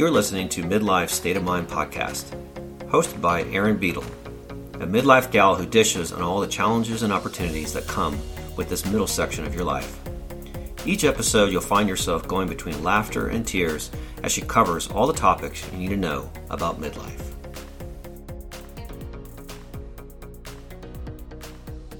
You're listening to Midlife State of Mind podcast, hosted by Erin Beadle, a midlife gal who dishes on all the challenges and opportunities that come with this middle section of your life. Each episode, you'll find yourself going between laughter and tears as she covers all the topics you need to know about midlife.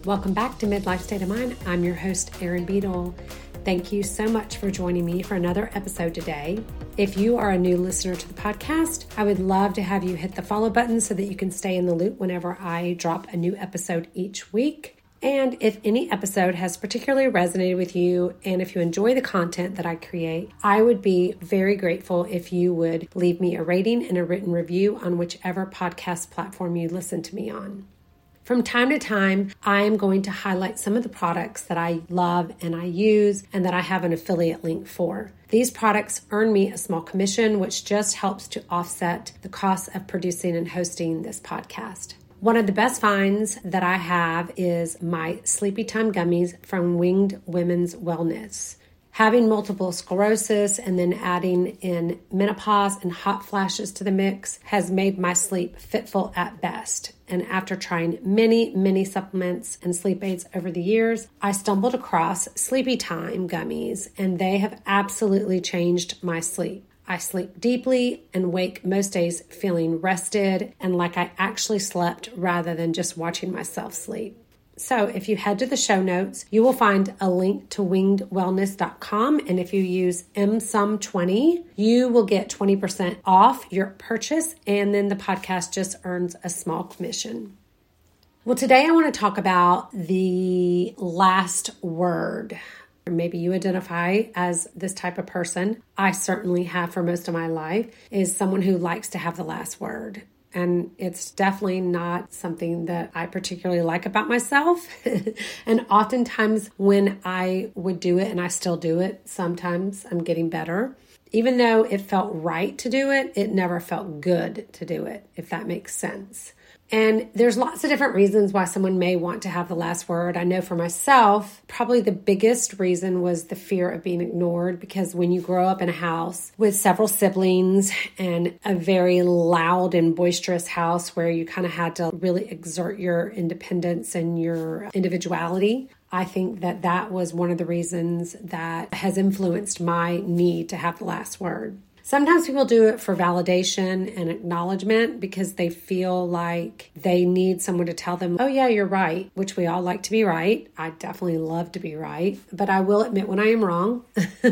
Welcome back to Midlife State of Mind. I'm your host, Erin Beadle. Thank you so much for joining me for another episode today. If you are a new listener to the podcast, I would love to have you hit the follow button so that you can stay in the loop whenever I drop a new episode each week. And if any episode has particularly resonated with you, and if you enjoy the content that I create, I would be very grateful if you would leave me a rating and a written review on whichever podcast platform you listen to me on. From time to time, I am going to highlight some of the products that I love and I use and that I have an affiliate link for. These products earn me a small commission, which just helps to offset the cost of producing and hosting this podcast. One of the best finds that I have is my Sleepy Time gummies from Winged Women's Wellness. Having multiple sclerosis and then adding in menopause and hot flashes to the mix has made my sleep fitful at best. And after trying many, many supplements and sleep aids over the years, I stumbled across Sleepy Time gummies, and they have absolutely changed my sleep. I sleep deeply and wake most days feeling rested and like I actually slept rather than just watching myself sleep. So, if you head to the show notes, you will find a link to wingedwellness.com. And if you use MSOM20, you will get 20% off your purchase. And then the podcast just earns a small commission. Well, today I want to talk about the last word. Maybe you identify as this type of person. I certainly have for most of my life, is someone who likes to have the last word. And it's definitely not something that I particularly like about myself. and oftentimes, when I would do it, and I still do it, sometimes I'm getting better. Even though it felt right to do it, it never felt good to do it, if that makes sense. And there's lots of different reasons why someone may want to have the last word. I know for myself, probably the biggest reason was the fear of being ignored because when you grow up in a house with several siblings and a very loud and boisterous house where you kind of had to really exert your independence and your individuality, I think that that was one of the reasons that has influenced my need to have the last word. Sometimes people do it for validation and acknowledgement because they feel like they need someone to tell them, oh, yeah, you're right, which we all like to be right. I definitely love to be right, but I will admit when I am wrong.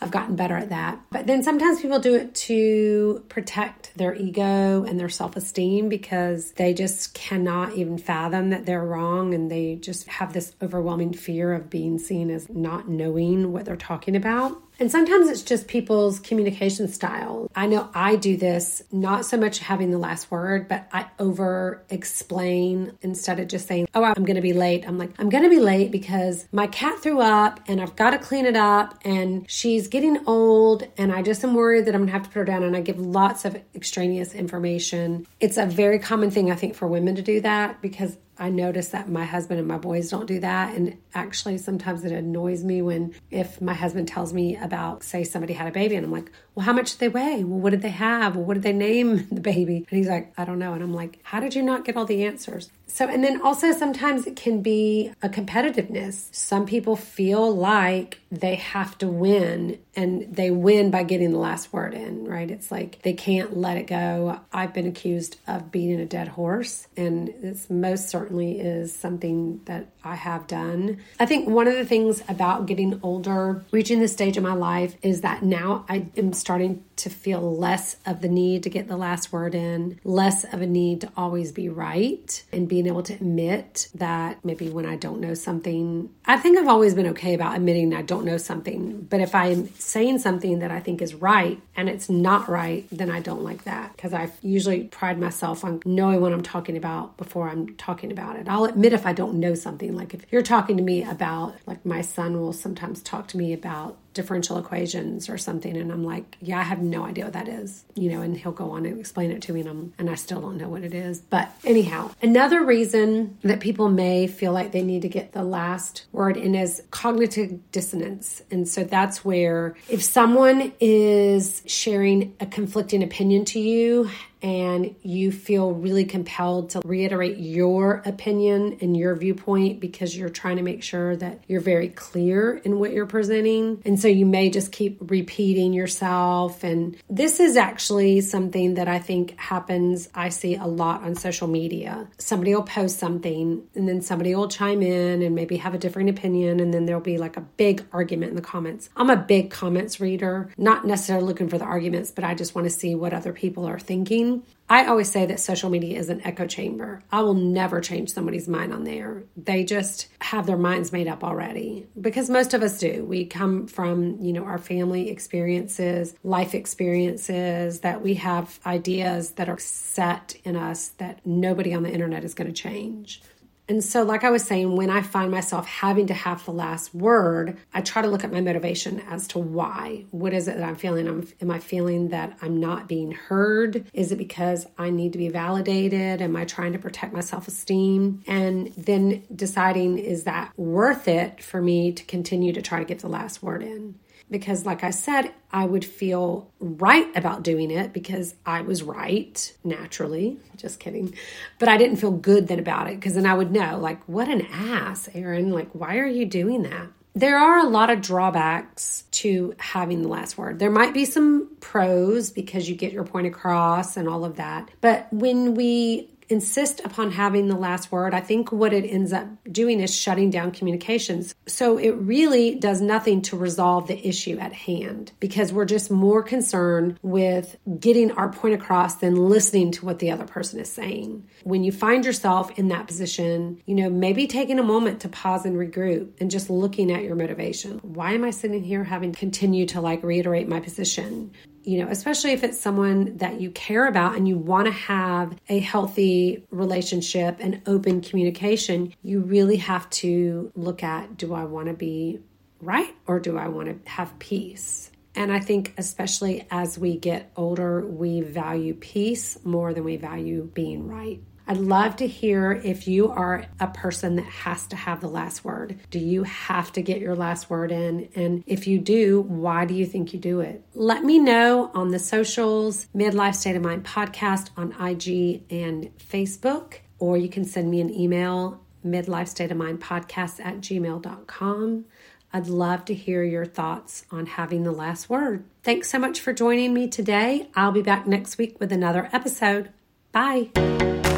I've gotten better at that. But then sometimes people do it to protect their ego and their self esteem because they just cannot even fathom that they're wrong and they just have this overwhelming fear of being seen as not knowing what they're talking about. And sometimes it's just people's communication style. I know I do this, not so much having the last word, but I over explain instead of just saying, Oh, I'm going to be late. I'm like, I'm going to be late because my cat threw up and I've got to clean it up and she's getting old and I just am worried that I'm going to have to put her down. And I give lots of extraneous information. It's a very common thing, I think, for women to do that because I notice that my husband and my boys don't do that. And actually, sometimes it annoys me when if my husband tells me about, say, somebody had a baby, and I'm like, well, how much did they weigh? Well, what did they have? Well, what did they name the baby? And he's like, I don't know. And I'm like, how did you not get all the answers? So, and then also sometimes it can be a competitiveness. Some people feel like they have to win and they win by getting the last word in, right? It's like they can't let it go. I've been accused of beating a dead horse, and this most certainly is something that I have done. I think one of the things about getting older, reaching this stage of my life, is that now I am starting to feel less of the need to get the last word in, less of a need to always be right, and being able to admit that maybe when I don't know something, I think I've always been okay about admitting I don't know something. But if I'm saying something that I think is right and it's not right, then I don't like that because I usually pride myself on knowing what I'm talking about before I'm talking about it. I'll admit if I don't know something. Like if you're talking to me about, like my son will sometimes talk to me about differential equations or something and I'm like, yeah, I have no idea what that is. You know, and he'll go on and explain it to me and I'm and I still don't know what it is. But anyhow, another reason that people may feel like they need to get the last word in is cognitive dissonance. And so that's where if someone is sharing a conflicting opinion to you and you feel really compelled to reiterate your opinion and your viewpoint because you're trying to make sure that you're very clear in what you're presenting. And so you may just keep repeating yourself. And this is actually something that I think happens, I see a lot on social media. Somebody will post something and then somebody will chime in and maybe have a different opinion. And then there'll be like a big argument in the comments. I'm a big comments reader, not necessarily looking for the arguments, but I just want to see what other people are thinking. I always say that social media is an echo chamber. I will never change somebody's mind on there. They just have their minds made up already because most of us do. We come from, you know, our family experiences, life experiences that we have ideas that are set in us that nobody on the internet is going to change. And so, like I was saying, when I find myself having to have the last word, I try to look at my motivation as to why. What is it that I'm feeling? I'm, am I feeling that I'm not being heard? Is it because I need to be validated? Am I trying to protect my self esteem? And then deciding, is that worth it for me to continue to try to get the last word in? Because, like I said, I would feel right about doing it because I was right naturally. Just kidding. But I didn't feel good then about it because then I would know, like, what an ass, Erin. Like, why are you doing that? There are a lot of drawbacks to having the last word. There might be some pros because you get your point across and all of that. But when we insist upon having the last word, I think what it ends up doing is shutting down communications. So it really does nothing to resolve the issue at hand because we're just more concerned with getting our point across than listening to what the other person is saying. When you find yourself in that position, you know, maybe taking a moment to pause and regroup and just looking at your motivation. Why am I sitting here having to continue to like reiterate my position? You know, especially if it's someone that you care about and you want to have a healthy relationship and open communication, you really have to look at do I want to be right or do I want to have peace? And I think, especially as we get older, we value peace more than we value being right. I'd love to hear if you are a person that has to have the last word. Do you have to get your last word in? And if you do, why do you think you do it? Let me know on the socials, Midlife State of Mind podcast on IG and Facebook, or you can send me an email, midlife state of mind podcast at gmail.com. I'd love to hear your thoughts on having the last word. Thanks so much for joining me today. I'll be back next week with another episode. Bye.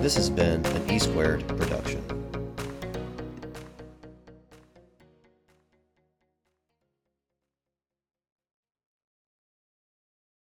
This has been an E Squared production.